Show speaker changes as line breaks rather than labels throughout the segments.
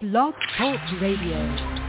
Blog Talk Radio.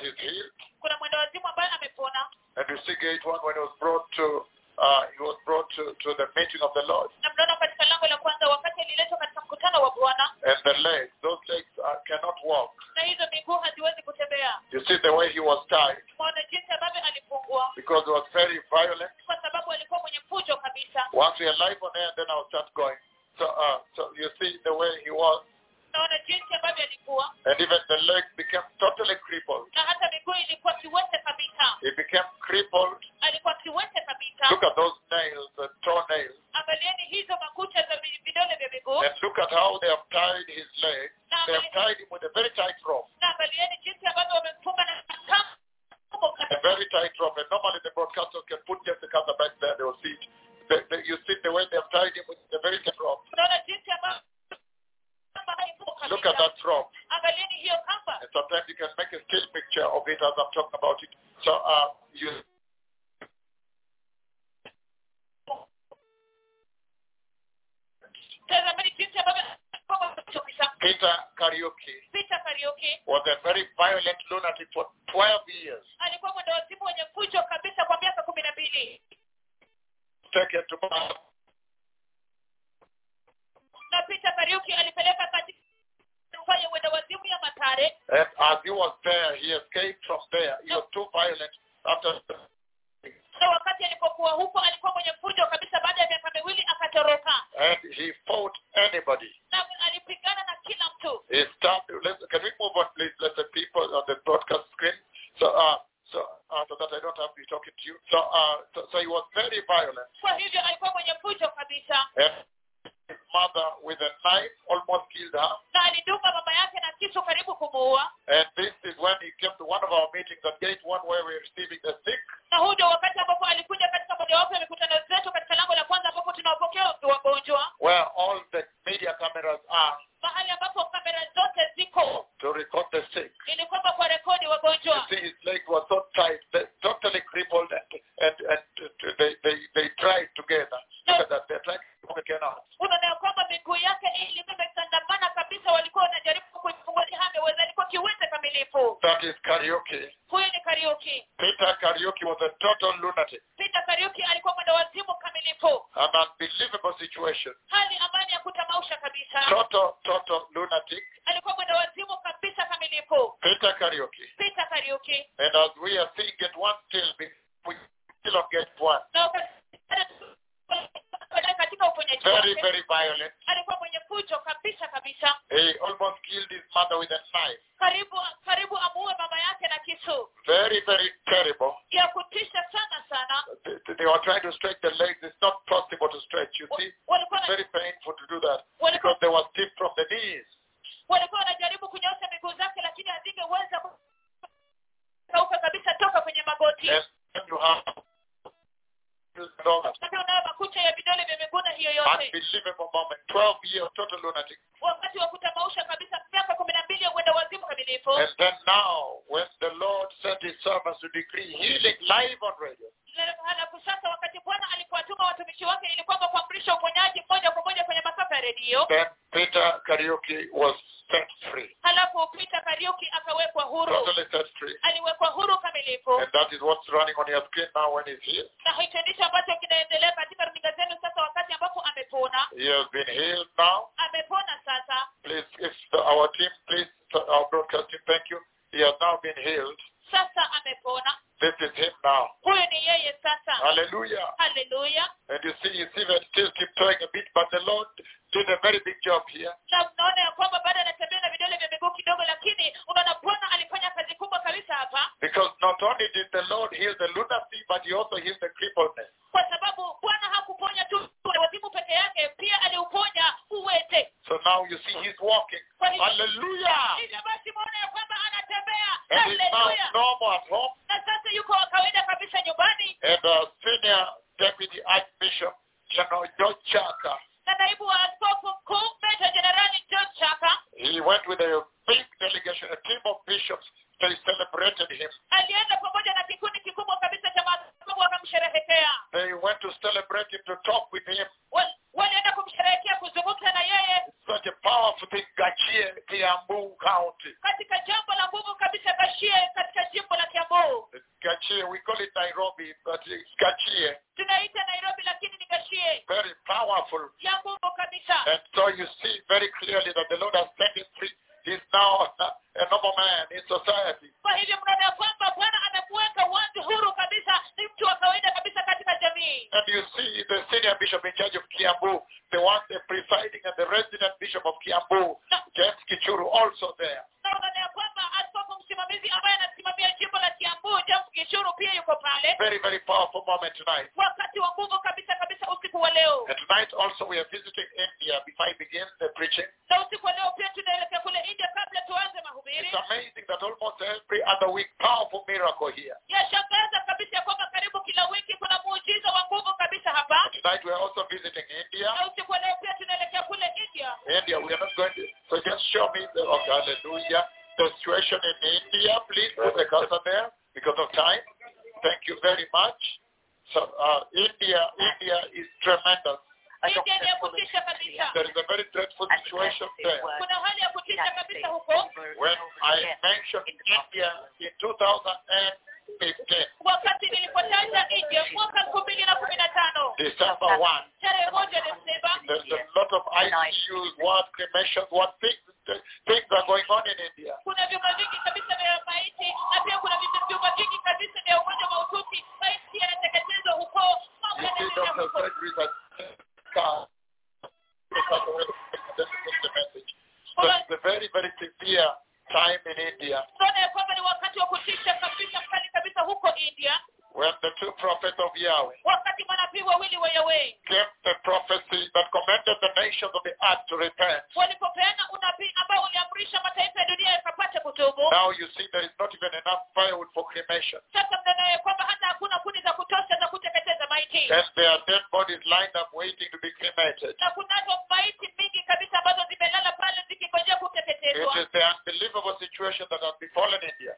That is healed.
kuna mwenda wazimu ambaye amepona
And you see gate one when he was brought to uh, he was brought to, to the meeting of the Lord.
na mnaona katika lango la kwanza wakati aliletwa katika mkutano wa bwana
And the legs, those legs uh, cannot walk.
na hizo miguu haziwezi kutembea
You see the way he was tied
mwaona jinsi ambavyo alifungwa
because he was very violent.
kwa sababu alikuwa mwenye fujo kabisa
Once we are live on air, then I'll start going. So, uh, so you see the way he was,
haipo
Look at that rope.
angalieni hiyo kamba
And sometimes you can make a still picture of it as I'm talking about it. So uh, you
tazameni jinsi ambavyo kabisa
Peter
Kariuki
was a very violent lunatic for 12 years.
alikuwa mwenda wazimu wenye fujo kabisa kwa miaka kumi na mbili
Taken to Bar-
na Peter Kariuki alipeleka katika rufaa ya wazimu ya Matare
and as he was there, he escaped from there. He was too violent after
wakati alipokuwa huko alikuwa mwenye fujo kabisa baada ya miaka miwili akatoroka
and he fought anybody.
alipigana na kila mtu
He. Let's, can we move on, please? Let the people on the broadcast screen. So, uh, so, uh, so that I don't have to be talking to you. So, uh, so, so he was very violent.
kwa hivyo alikuwa mwenye fujo kabisa
And mother, with a knife, almost killed her.
na alidunga mama yake na kisu karibu kumuua
And this is when he came to one of our meetings at Gate One, where we were receiving the sick.
na huu ndio wakati ambapo alikuja katika mojawapo ya mikutano zetu katika lango la kwanza ambapo tunawapokea wagonjwa
where all the media cameras are
mahali ambapo kamera zote ziko
to record the sick.
ili kwamba kwa rekodi
You see, his leg was so tight, totally crippled, and, and, and they, they, they tried together. Look at that, they're trying to again out.
Kwamba miguu yake ilikuwa kabisa walikuwa wanajaribu kuifungulia hameweza alikuwa kiwete kamilifu
That is kariuki.
huyu ni kariuki
Peter Kariuki was a total lunatic,
peter kariuki alikuwa mwenda wazimu kamilifu
an unbelievable situation.
hali ambayo ya kutamausha kabisa
Total, total lunatic,
alikuwa mwenda wazimu kabisa kamilifu
Peter Kariuki.
peter kariuki
And as we are seeing one still, we still get one.
na
Very, very violent.
alikuwa mwenye fujo kabisa kabisa
He almost killed his mother with a knife.
karibu karibu amuue mama yake na kisu
Very, very terrible.
ya kutisha sana sana
They, they were trying to stretch the legs. It's not possible to stretch, you see. It's very painful to do that because they were stiff from the knees.
walikuwa wanajaribu kunyosha miguu zake lakini hazingeweza kauka kabisa toka kwenye magoti
And then you have and all that.
na pia unayo makucha ya vidole vya miguu na hiyo yote
Unbelievable moment. 12 years, total lunatic.
wakati wa kutamausha kabisa miaka kumi na mbili ya uenda wazimu kamilifu
And then now, when the Lord sent his servants to decree healing live on radio,
Na halafu wakati bwana alipowatuma watumishi wake ili kwamba kuamrisha uponyaji moja kwa moja kwenye masafa ya redio
then Peter Kariuki was set free.
halafu Peter Kariuki akawekwa huru
Totally set free.
aliwekwa huru kamilifu
And that is what's running on your screen now when he's here.
na hicho ndicho ambacho kinaendelea katika runinga zenu sasa wakati ambapo amepona
He has been healed now.
amepona sasa
Please, if the, our team, please, our broadcasting, thank you. He has now been healed. This is him now.
huyu ni yeye sasa
Hallelujah.
haleluya
And you see, you see that still tiptoeing a bit, but the Lord did a very big job here.
na unaona ya kwamba bado anatembea na vidole vya miguu kidogo lakini unaona bwana alifanya kazi kubwa kabisa hapa
Because not only did the Lord heal the lunacy, but he also healed the crippledness.
kwa sababu bwana hakuponya tu wazimu peke yake pia aliuponya uwete
So now you see he's walking. Hallelujah.
hivyo basi mwona ya kwamba
And he's normal at home.
na sasa yuko wa kawaida kabisa nyumbani
And uh, senior deputy archbishop, General George Chaka,
na naibu wa askofu mkuu meja jenerali john chaka
he went with a big delegation, a team of bishops. They celebrated him.
alienda pamoja na kikundi kikubwa kabisa cha maaskofu wakamsherehekea
They went to celebrate him, to talk with him.
Wal- walienda kumsherehekea kuzungumza na yeye
Such a powerful thing, Gachie, Kiambu County.
katika jambo la nguvu kabisa kashie katika jimbo la kiambu
Gachie, we call it Nairobi, but it's Gachie.
tunaita nairobi lakini ni kashie
Very powerful.
ya nguvu kabisa
And so you see very clearly that the Lord has set him free. He's now a, a normal man in society.
kwa hivyo mnaona ya kwamba bwana amemweka wazi huru kabisa ni mtu wa kawaida kabisa katika jamii
And you see the senior bishop in charge of Kiambu, the one the presiding and the resident bishop of Kiambu, James Kichuru, also there.
na unaona ya kwamba askofu msimamizi ambaye anasimamia jimbo la kiambu james gishuru pia yuko pale
Very, very powerful moment tonight.
wakati wa nguvu kabisa kabisa usiku wa leo
And tonight also we are visiting India before I begin the preaching.
na usiku wa leo pia tunaelekea kule india kabla tuanze mahubiri
It's amazing that almost every other week, powerful miracle here.
yashangaza kabisa ya kwamba karibu kila wiki kuna muujiza wa nguvu kabisa hapa
And tonight we are also visiting India.
na usiku wa leo pia tunaelekea kule india
India, we are not going to. So just show me the, okay, hallelujah, the situation in India. Please put the cursor there because of time. Thank you very much. So uh, India, India is tremendous.
india ni ya kutisha kabisa
There is a very dreadful situation there.
kuna hali ya kutisha kabisa huko
When I mentioned India in 2015,
wakati nilipotaja india mwaka elfu mbili na kumi na tano.
December 1,
tarehe moja desemba
there's a lot of ICUs, what cremations, what things, things are going on in India.
kuna vyumba vingi kabisa vya maiti na pia kuna vi- vingi kabisa vya ugonjwa mahututi maiti yanateketezwa huko. Mambo
You
yanaendelea huko.
Surgery the message. So it's a very, very severe time in India.
Tunaona ya kwamba ni wakati wa kutisha kabisa mkali kabisa huko india
when the two prophets of Yahweh
wakati manabii wawili wa yahweh
gave the prophecy that commanded the nations of the earth to repent.
walipopeana unabii ambao uliamrisha mataifa ya dunia yakapate kutubu
Now you see there is not even enough firewood for cremation.
sasa mnaona ya kwamba hata hakuna kuni za kutosha za kuteketeza maiti
And there are dead bodies lined up waiting to be cremated.
na kunazo maiti mingi kabisa ambazo zimelala pale zikingojea
It is the unbelievable situation that has befallen India.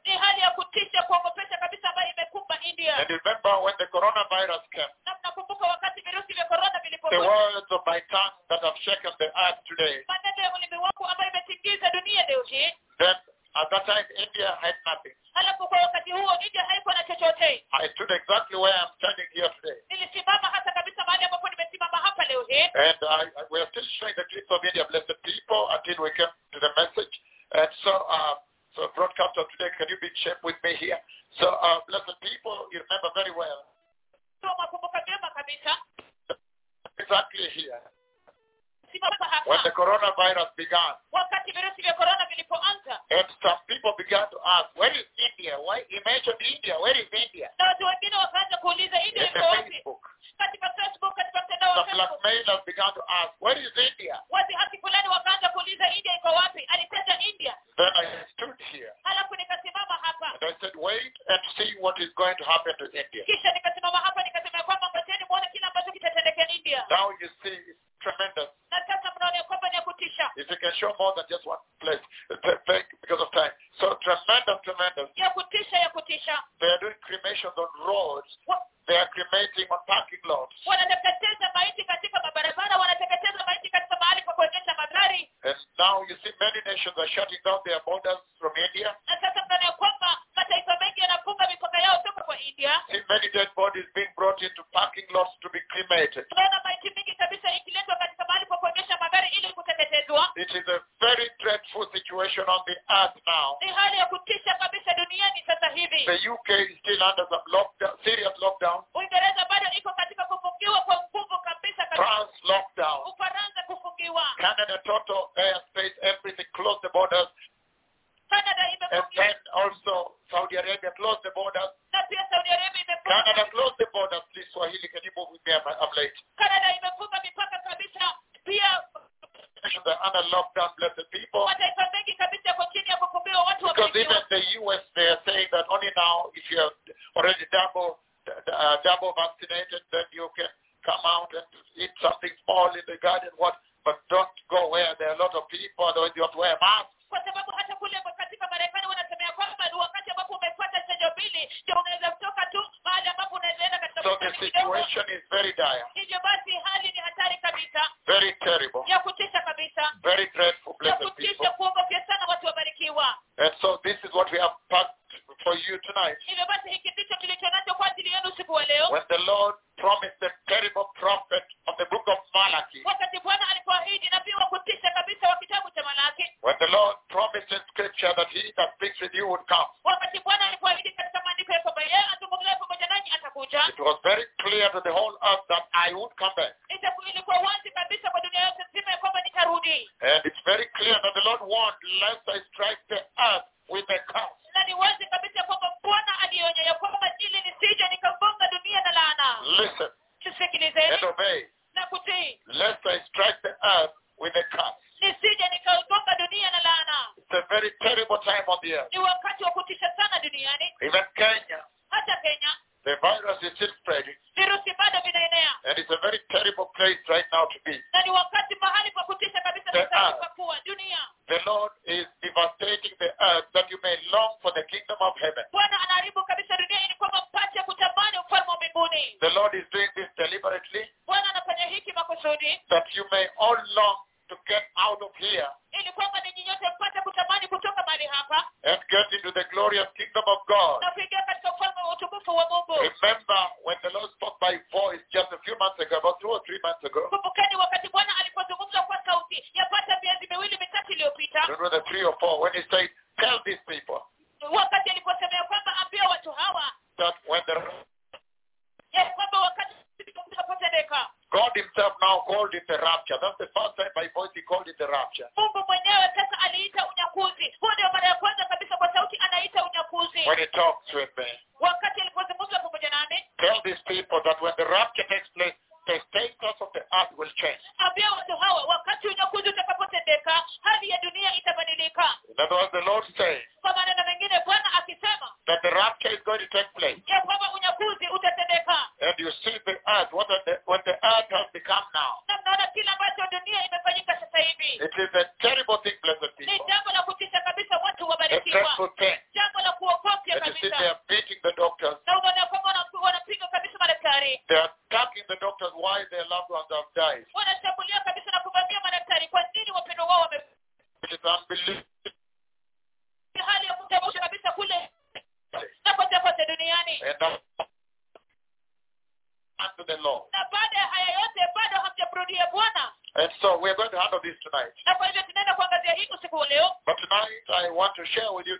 Ni hali ya kutisha kuogopesha kabisa ambayo imekumba india
And remember when the coronavirus came,
na mnakumbuka wakati virusi vya korona
the words of my tongue that have shaken the earth today,
maneno ya ulimi wangu ambayo imetingiza dunia leo hii
then at that time India had nothing.
halafu kwa wakati huo india haikuwa na chochote
I stood exactly where I'm standing here today.
nilisimama hata kabisa mahali ambapo nimesimama hapa leo hii
And I, I, we are still showing the clips of India, blessed the people, until we come to the message. And so, uh, so broadcaster today, can you be shape with me here? So, uh, blessed people, you remember very well,
so makumbuka vyema kabisa.
Exactly here, when the coronavirus began,
wakati virusi vya korona vilipoanza.
And some people began to ask, where is India? Why he mentioned India? Where is India?
na watu wengine wakaanza kuuliza
In the Facebook,
katika facebook katika mtandao wa
some blackmailers began to ask, where is India?
watu haki fulani wakaanza kuuliza india iko wapi alitaja india
Then I stood here
halafu nikasimama hapa
and I said, wait and see what is going to happen to India.
kisha nikasimama hapa nikasema ya kwamba ngojeni muone kile ambacho kitatendekea india
Now you see, it's tremendous.
na sasa mnaona ya kwamba ni ya kutisha
If you can show more than just So the situation is very dire. Very terrible. Very dreadful, blessed people. And so this is what we have packed for you tonight. When the Lord promised the terrible prophet of the book of Malachi, when the Lord promised in scripture that he that speaks with you would come, clear to the whole earth that I would come back. And eh, it's very clear that the Lord warned Lester is God himself now called it the rapture. That's the first time by voice he called it the rapture. When he talks with me. Tell these people that when the rapture takes place, the status of the earth will change. In other words, the Lord says that the rapture is going to take place you see the earth, what the, what the earth has become now. It is a terrible to share with you.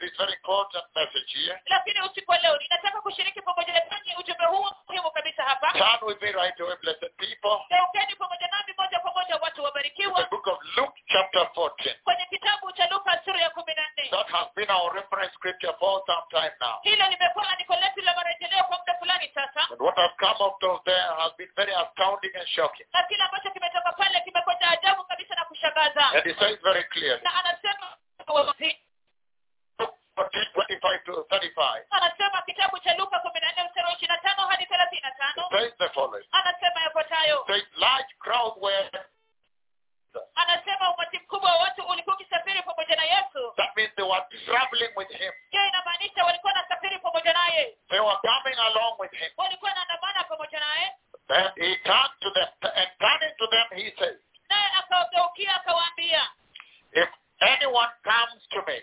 large crowd were that means they were traveling with him. They were coming along with him. Then he turned to them and turning to them he said if anyone comes to me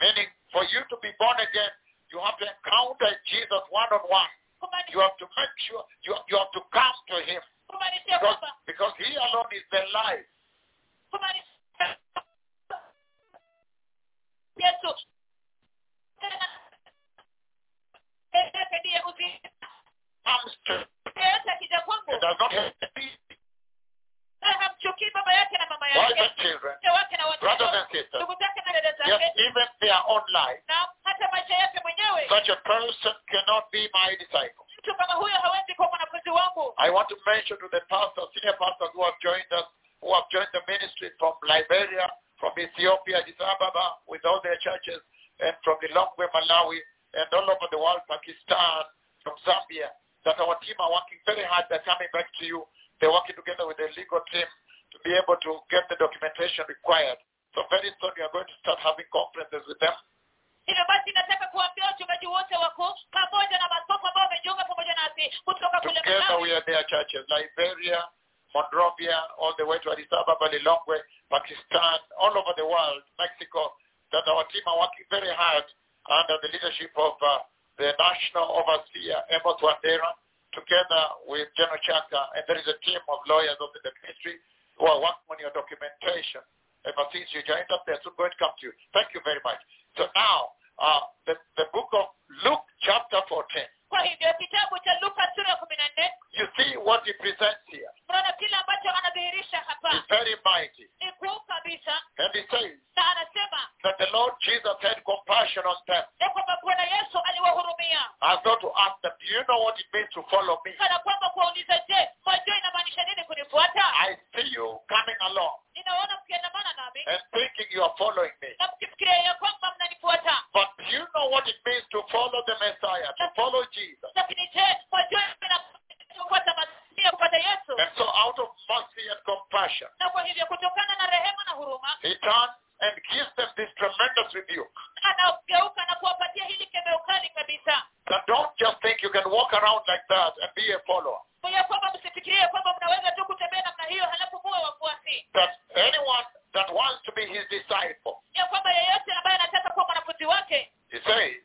meaning for you to be born again you have to encounter jesus one on one. Lawyers of the ministry who are working on your documentation. Ever since you joined up, they're soon going to come to you. Thank you very much. So now, uh, the, the book of Luke chapter 14,
kwa hivyo kitabu cha luka sura ya kumi na nne
you see what he presents here.
mnaona kile ambacho anadhihirisha hapa
very mighty.
ni kuu kabisa
And he says
na anasema
that the Lord Jesus had compassion on them
ya kwamba bwana yesu aliwahurumia
as though to ask them, do you know what it means to follow me?
kana kwamba kuwauliza je mwajua inamaanisha nini kunifuata
I see you coming along
ninaona mkiandamana nami
and thinking you are following me.
na mkifikiria ya kwamba mnanifuata
But you know what it means to follow the Messiah, to follow Jesus?
lakini je mwajua kufuata masia kupata yesu
And so out of mercy and compassion,
na kwa hivyo kutokana na rehema na huruma
he turns and gives them this tremendous rebuke.
anageuka na kuwapatia hili kemeo kali kabisa
That don't just think you can walk around like that and be a follower.
kwa hiyo kwamba msifikirie kwamba mnaweza tu kutembea namna hiyo halafu muwe wafuasi
That anyone that wants to be his disciple,
ya kwamba yeyote ambaye anataka kuwa mwanafunzi wake
he says,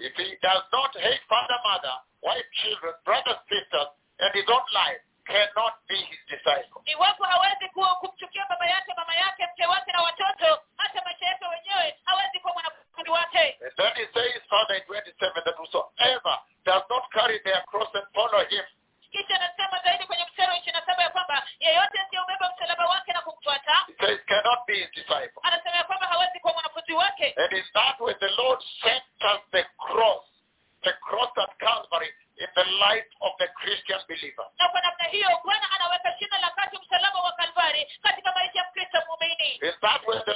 If he does not hate father, mother, wife, children, brothers, sisters, and his own life, cannot be his disciple.
iwapo hawezi kumchukia baba yake mama yake mke wake na watoto hata maisha yake wenyewe hawezi kuwa mwanafunzi wake
And then he says further in 27 that whosoever does not carry their cross and follow him
kisha anasema zaidi kwenye mstari wa ishirini na saba ya kwamba yeyote asiyeubeba msalaba wake na kumfuata
he says cannot be his disciple.
anasema ya kwamba hawezi kuwa mwanafunzi wake
And in that way the Lord sent us the cross, the cross at Calvary in the life of the Christian believer.
na kwa namna hiyo bwana anaweka shina la kati msalaba wa kalvari katika maisha ya mkristo muumini
In that way the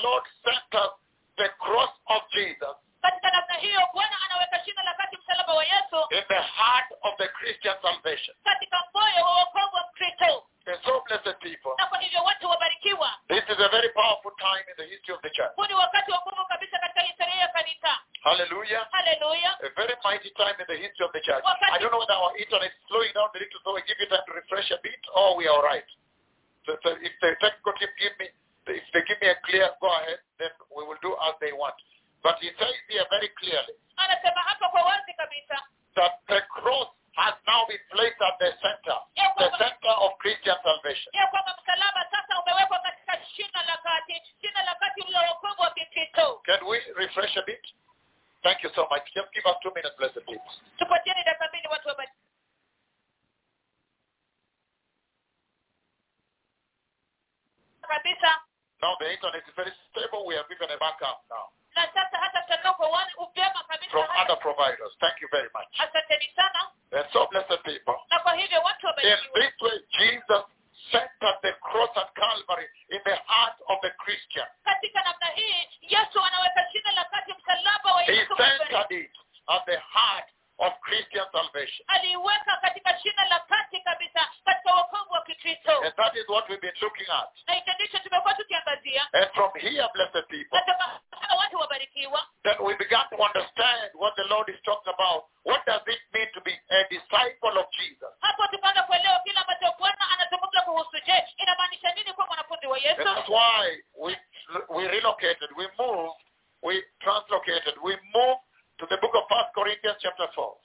relocated, we moved, we translocated, we moved to the book of 1 Corinthians chapter 4.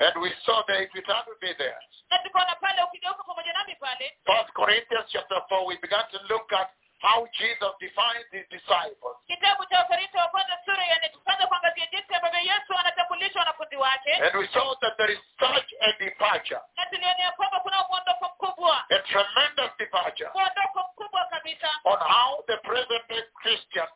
And we saw that the return to be there. 1 Corinthians chapter 4, we began to look at how Jesus defined his disciples. And we saw that there is such a departure.
A
tremendous departure all the present day Christians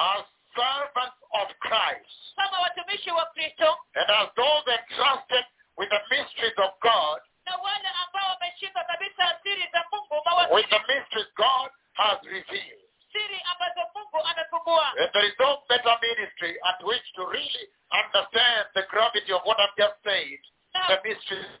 As servants of Christ. And as those entrusted with the mysteries of God. With the mysteries God has revealed.
Siri.
And there is no better ministry at which to really understand the gravity of what I've just said.
No.
The mysteries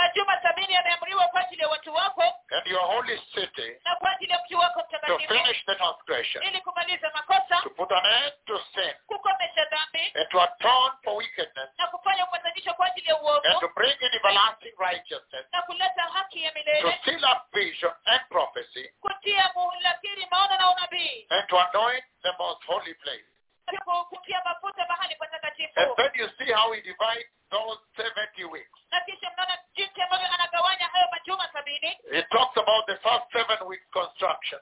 majuma sabini yameamriwa kwa ajili ya watu wako
and your holy city
na kwa ajili ya mji wako mtakatifu to
finish the transgression.
ili kumaliza makosa
to put an end to sin.
kukomesha dhambi
and to atone for wickedness.
na kufanya upatanisho kwa ajili ya uovu and
to bring in everlasting righteousness.
na kuleta haki ya milele to
seal up vision and prophecy.
kutia maono na unabii
and to anoint the most holy place. and then you see how he divides those 70 weeks. It talks about the first seven weeks construction.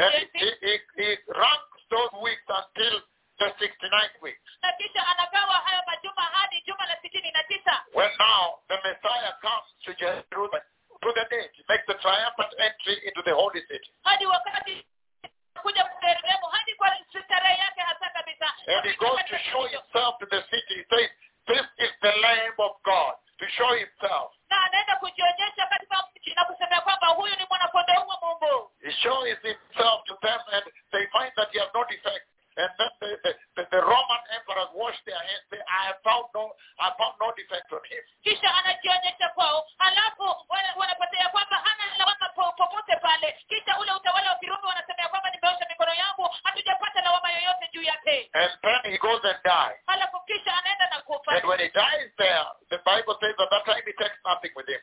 Then he, he, he ranks those weeks until the 69th week. When now the Messiah comes to Jerusalem, to the gate, makes the triumphant entry into the holy city. And he goes to show himself to the city. He says, this is the Lamb of God to show himself. He shows himself to them and they find that he has no defect. And then the, the, the, the Roman Emperor washed their hands say, I have found no, I found no defect on him. And then he goes and dies. And when he dies there, the Bible says that that time he takes nothing with him.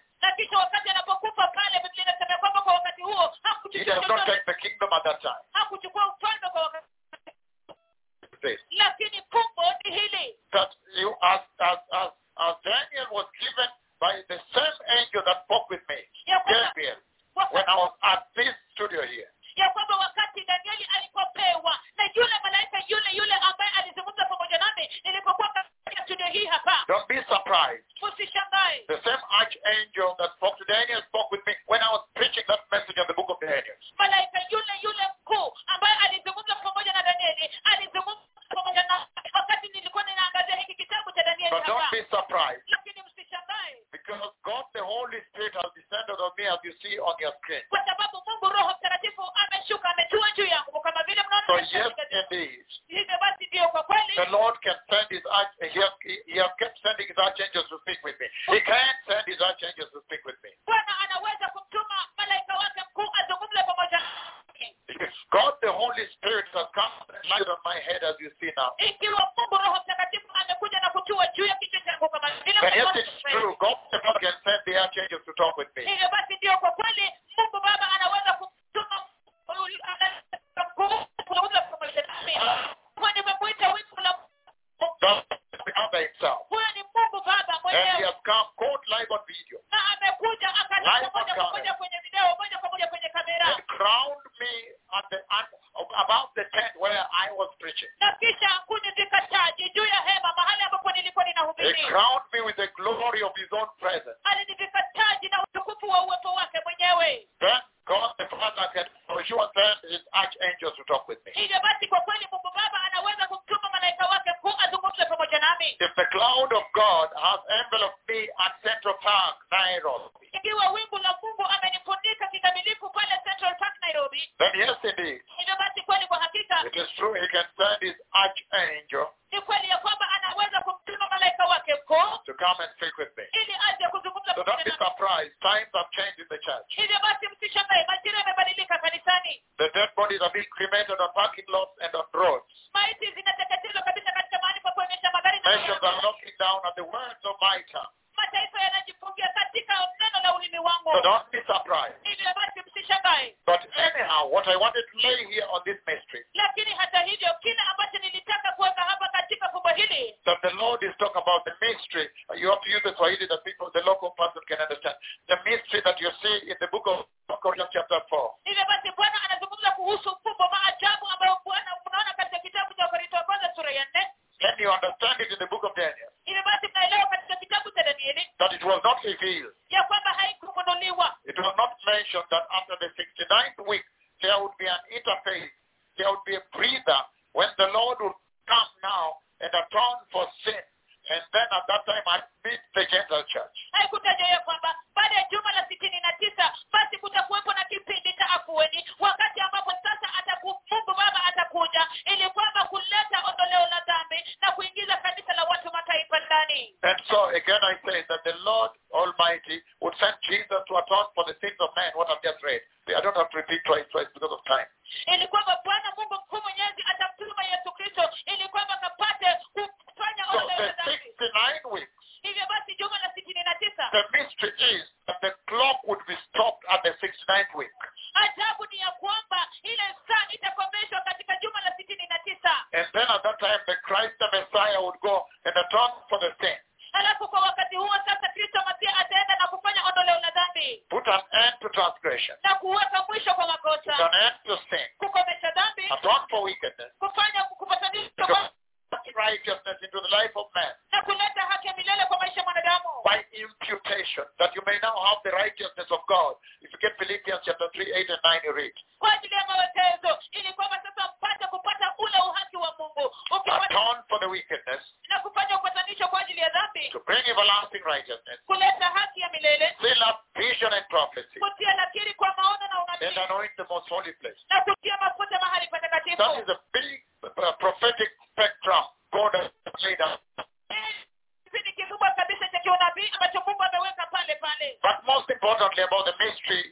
He does not take the kingdom at that time
today.
That you, as, as, as, as Daniel was given by the same angel that spoke with me, Gabriel, when I was at this studio here. don't be surprised. The same archangel that spoke to daniel spoke with me when i was preaching that message in the book of daniel. measure the looking down at the words of my tongue. So don't be surprised. But anyhow, what I wanted to lay here on this mystery that the Lord is talking about the mystery. You have to use the Swahili that people, the local nosso. into the life of man. By imputation, that you may now have the righteousness of God. If you get Philippians chapter 3, 8 and 9, you read. Atone for the wickedness. To bring everlasting righteousness, fill up vision and prophecy, and anoint the most holy place. That is a big uh, prophetic importantly about the mystery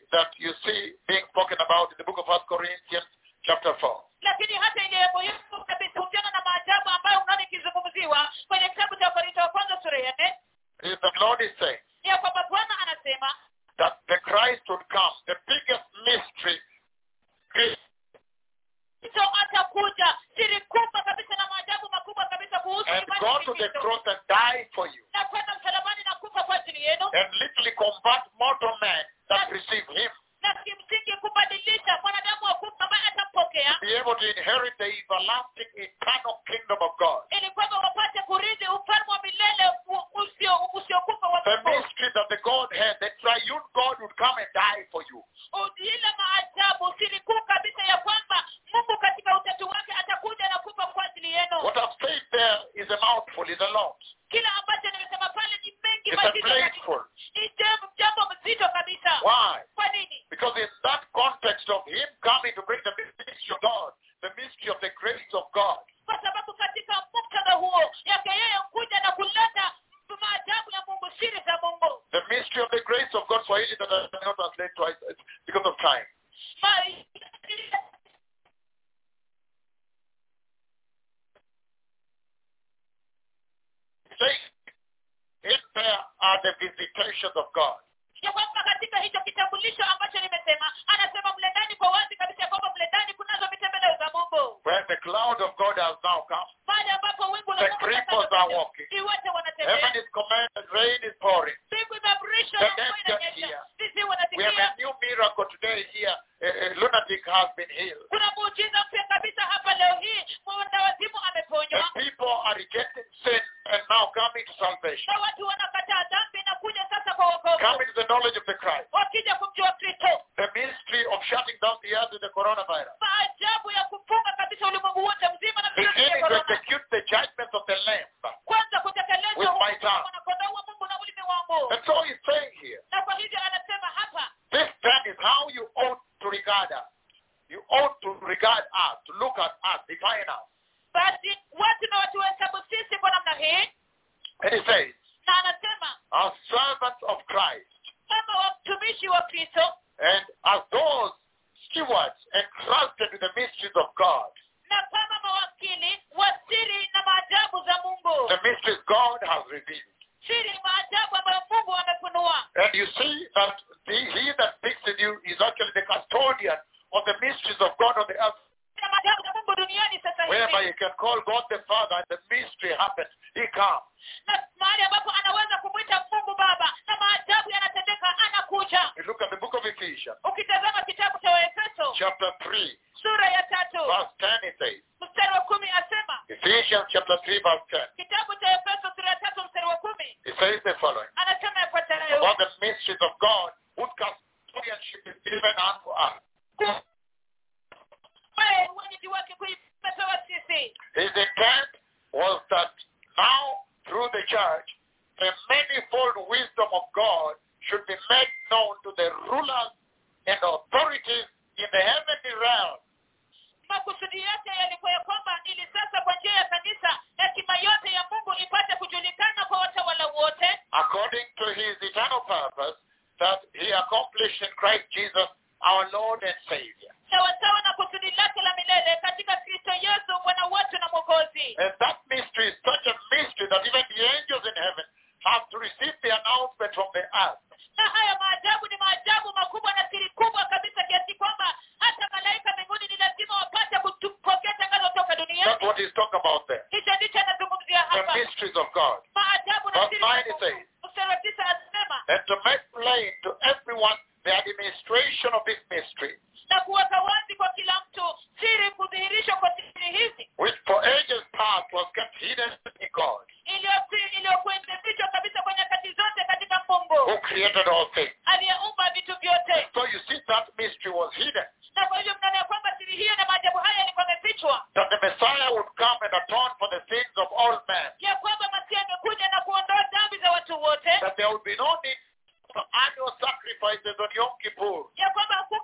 mystery of the grace of God for Egypt that I cannot translate twice because of time. Say, if there are the visitations of God, Ephesians
ukitazama kitabu cha waefeso
chapter 3
sura ya
verse 10 it says.
Mstari wa kumi asema
Ephesians chapter 3 verse 10
kitabu cha sura ya mstari wa kumi.
It says the following.
Anasema yafuatayo.
About the mysteries of God sacrifice do Yom Kippur.
E quando você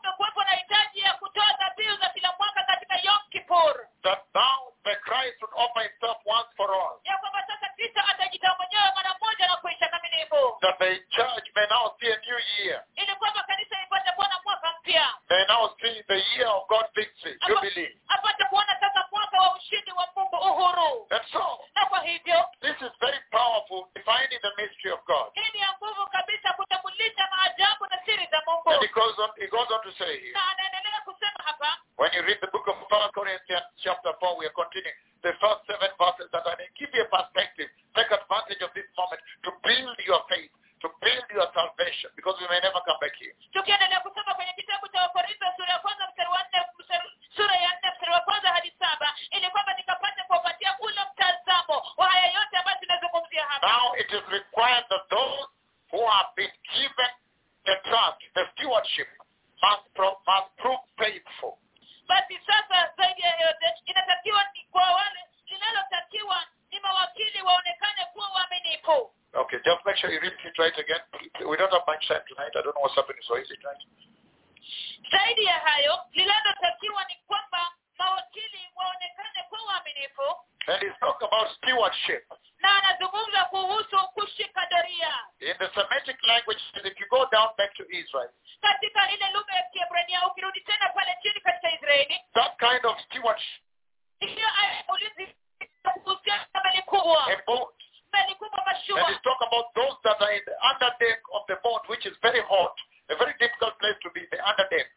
under them.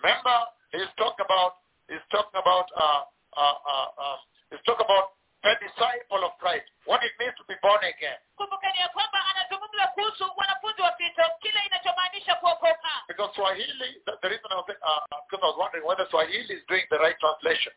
Remember, he's talking about he's talking about uh, uh, uh, uh, he's talking about a disciple of Christ. What it means to be born again. Because Swahili, the, the reason I was, uh, because I was wondering whether Swahili is doing the right translation.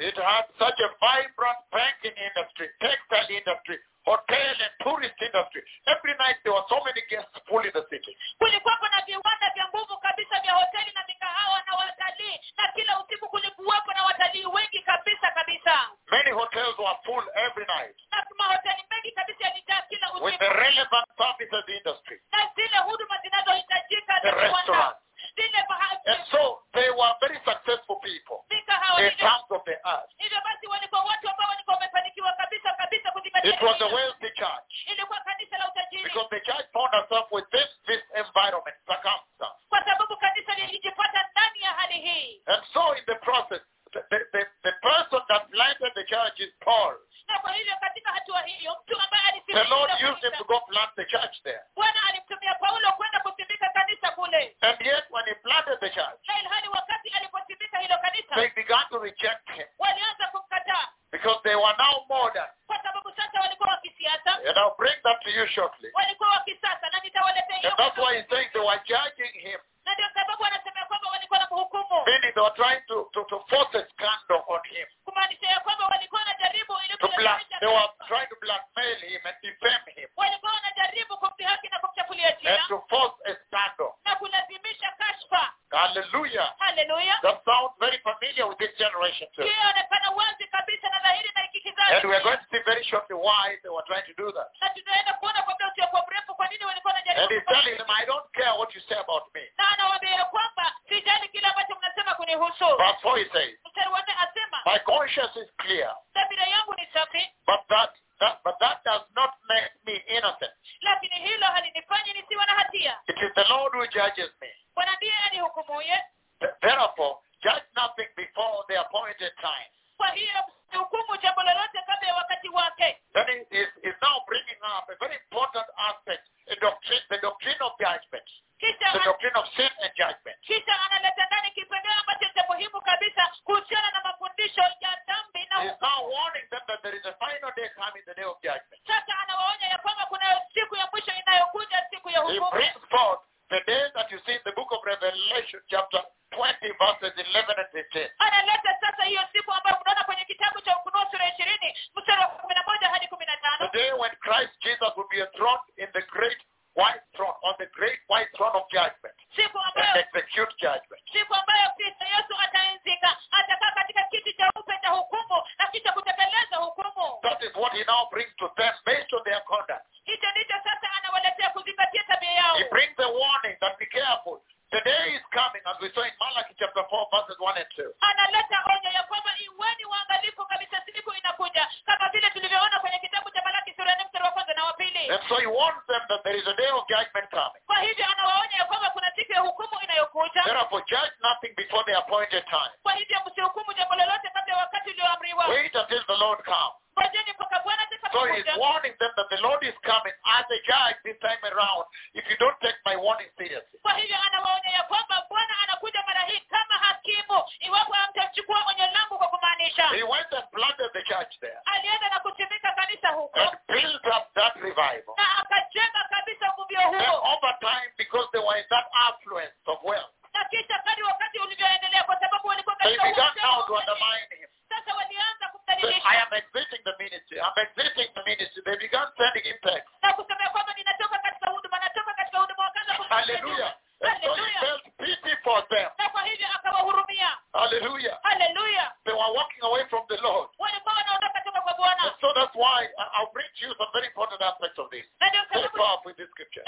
It had such a vibrant banking industry, textile industry, hotel and tourist industry. Every night there were so many guests full in the city.
kulikuwepo na viwanda vya nguvu kabisa vya hoteli na mikahawa na watalii na kila usiku kulikuwepo na watalii wengi kabisa kabisa
Many hotels were full every night
na mahoteli mengi kabisa yalijaa kila
with the relevant services industry
zile huduma zinazohitajika
The
za viwanda
restaurant.
zile
And
baha-
so they were very successful people
mikahawa
in
hivyo
terms of the earth.
hivyo basi walikuwa watu ambao walikuwa wamefanikiwa kabisa kabisa kuzingatia
It was a
hilo.
wealthy church
ilikuwa kanisa la utajiri
because the church found herself within this environment, circumstance.
kwa sababu kanisa lilijipata ndani ya hali hii
And so in the process, the, the, the, the person that planted the church is Paul.
na kwa hivyo katika hatua hiyo mtu ambaye
The Lord
alisimamia
used him to
kanisa,
go plant the church there.
bwana alimtumia paulo kwenda kusimika kanisa kule
And yet when he planted the church,
na ilhali wakati aliposimika hilo kanisa
they began to reject him
walianza kumkataa
because they were now modern.
kwa sababu sasa walikuwa wa kisiasa
And I'll bring that to you shortly.
walikuwa wa kisasa na nitawaletea hiyo
And that's why he's saying they were judging him,
na ndio sababu anasema kwamba walikuwa na mhukumu
meaning they were trying to, to, to force a scandal on him.
kumaanisha ya kwamba walikuwa wanajaribu ili
To black,
kulazimisha
they were
taifa.
trying to blackmail him and defame him
walikuwa wanajaribu kumdhihaki na kumchafulia
and
jina
to force a scandal.
na kulazimisha kashfa
Hallelujah.
haleluya
That sounds very familiar with this generation too.
hiyo inaonekana wazi kabisa na dhahiri na hiki kizazi
And we're going to see very shortly why they were trying to do that.
na tutaenda kuona kwa muda usiokuwa mrefu kwa nini walikuwa
And
wanajaribu
he's
kufanya
telling them, I don't care what you say about me.
na anawaambia ya kwamba sijali kile ambacho mnasema kunihusu
Verse 4 he says,
mstari wa nne asema
My conscience is clear,
dhamira yangu ni safi
but that, that but that does not make me innocent.
lakini hilo halinifanyi nisiwe na hatia
It is the Lord who judges me.
bwana ndiye anihukumuye
Th- Therefore, judge nothing before the appointed time.
Kwa hiyo jambo lolote kabla ya wakati wake
Then is, is now bringing up a very important aspect, a doctrine, the doctrine of judgment, the doctrine of sin and judgment.
kisha analeta ndani kipengele ambacho cha muhimu kabisa kuhusiana na mafundisho ya dhambi na
He is now warning them that there is a final day coming, the day of judgment.
sasa anawaonya ya kwamba kuna siku ya mwisho inayokuja siku ya
He brings forth the day that you see in the book of Revelation, chapter 20, verses 11 and 15.
analeta sasa hiyo siku ambayo mnaona kwenye kitabu cha ufunuo sura ishirini mstari wa kumi na moja hadi kumi na
The day when Christ Jesus will be enthroned in the great white throne, on the great white throne of judgment, and execute judgment.
siku ambayo kristo yesu ataenzika atakaa katika kiti cha upe cha hukumu na kisha kutekeleza hukumu
That is what he now brings to them based on their conduct.
hicho ndicho sasa anawaletea kuzingatia tabia yao
He brings a warning that be careful. The day is coming, as we saw in Malachi chapter 4, verses 1 and 2.
analeta onyo ya kwamba iweni waangalifu kabisa siku inakuja kama vile tulivyoona kwenye kitabu cha malaki sura ya nne mstari wa kwanza na wa pili
And so he warns them that there is a day of judgment coming.
kwa hivyo anawaonya ya kwamba kuna siku ya hukumu inayokuja
Therefore, judge nothing before the appointed time.
kwa hivyo msihukumu jambo lolote kabla ya wakati ulioamriwa
Wait until the Lord comes.
Ngojeni mpaka bwana
So he's warning them that the Lord is coming as a judge this time around if you don't take my warning seriously.
kwa hivyo anawaonya ya kwamba bwana anakuja mara hii kama hakimu iwapo hamtachukua onyo langu kwa kumaanisha.
He went and planted the church there.
Alienda na kusimika kanisa huko.
And built up that revival.
na akajenga kabisa uvuvio
Then
huo
over time, because they were in that affluence of wealth,
na kisha kadi wakati ulivyoendelea kwa sababu walikuwa
they began now to undermine I am exiting the ministry. I'm exiting the ministry. They began sending
impact.
Hallelujah. And so he felt pity for them. Hallelujah.
Hallelujah.
They were walking away from the Lord. And so that's why I'll bring to you some very important aspects of this. Very powerful in this scripture.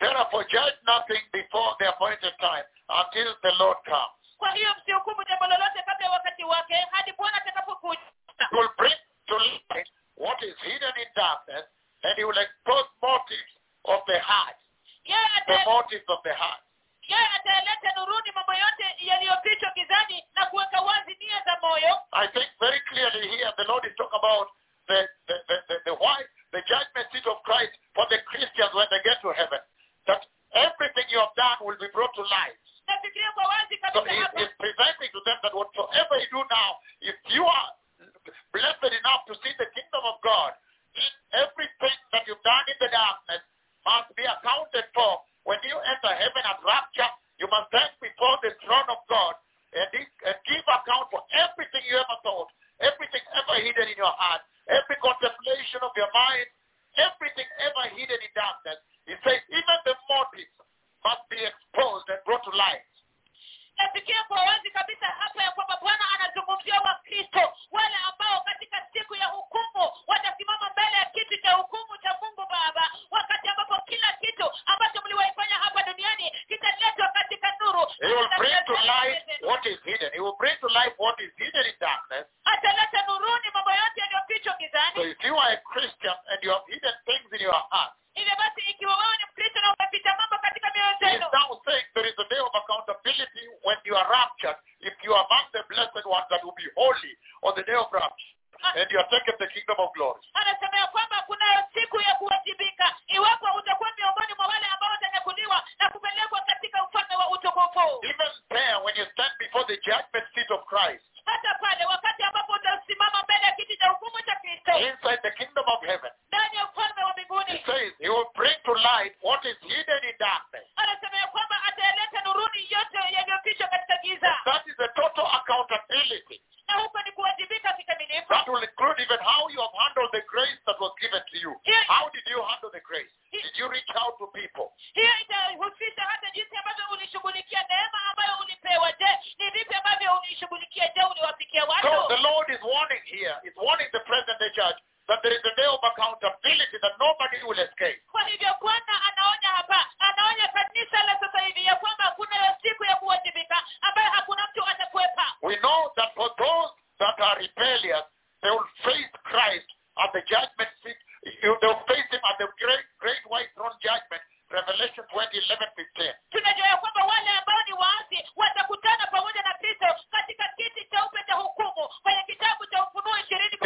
Therefore, judge nothing before the appointed time until the Lord comes.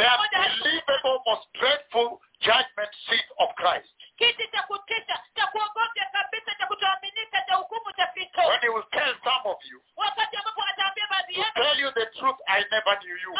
unbelievable, most dreadful judgment seat of Christ. When he will tell some of you, to tell you the truth, I never knew you.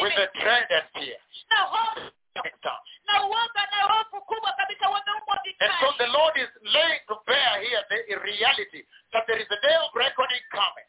With tendency. And so the Lord is laying to bear here the reality that there is a day of reckoning coming.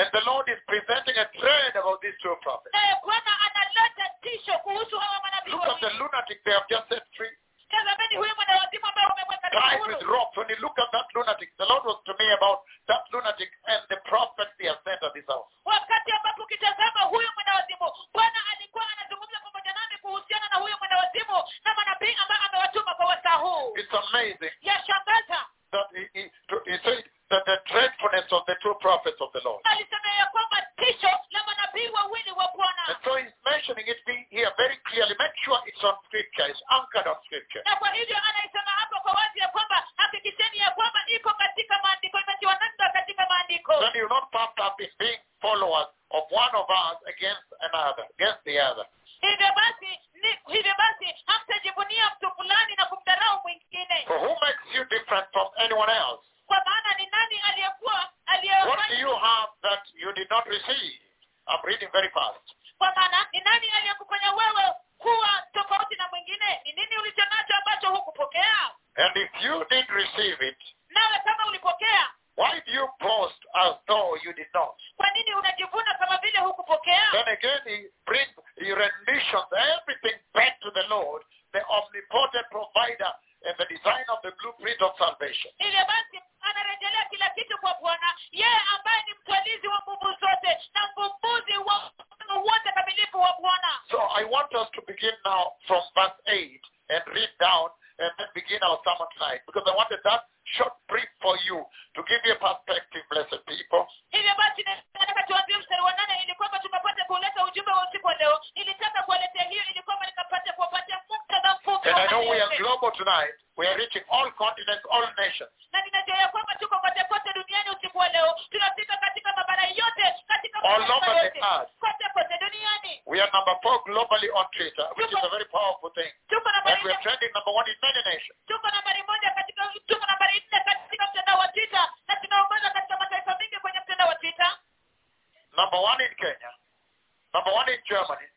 And the Lord is presenting a thread about these two prophets. Look at the lunatic they have just I know we are global tonight. We are reaching all continents, all nations.
na ninajua ya kwamba tuko kote kote duniani usiku wa leo tunafika katika mabara yote katika
All over the earth.
kote kote duniani
We are number four globally on Twitter, which is a very powerful thing. And we are trending number one in many nations.
tuko nambari moja katika tuko nambari nne katika mtandao wa twitter na tunaongoza katika mataifa mengi kwenye mtandao wa twitter
Number one in Kenya, number one in Germany,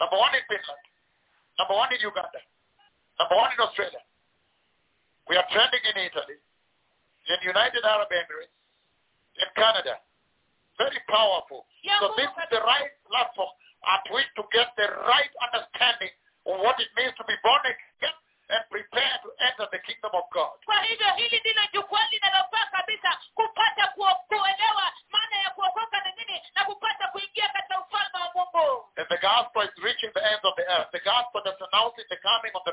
number one in Finland, number one in Uganda, one in Australia. We are trending in Italy, in United Arab Emirates, in Canada. Very powerful. So this is the right platform at which to get the right understanding of what it means to be born again and prepare to enter the kingdom of God.
kwa hivyo hili ndilo jukwaa linalofaa kabisa kupata kuelewa maana ya kuokoka ni nini na kupata kuingia katika ufalme wa mungu
And the gospel is reaching the ends of the earth. The gospel that's announcing the coming of the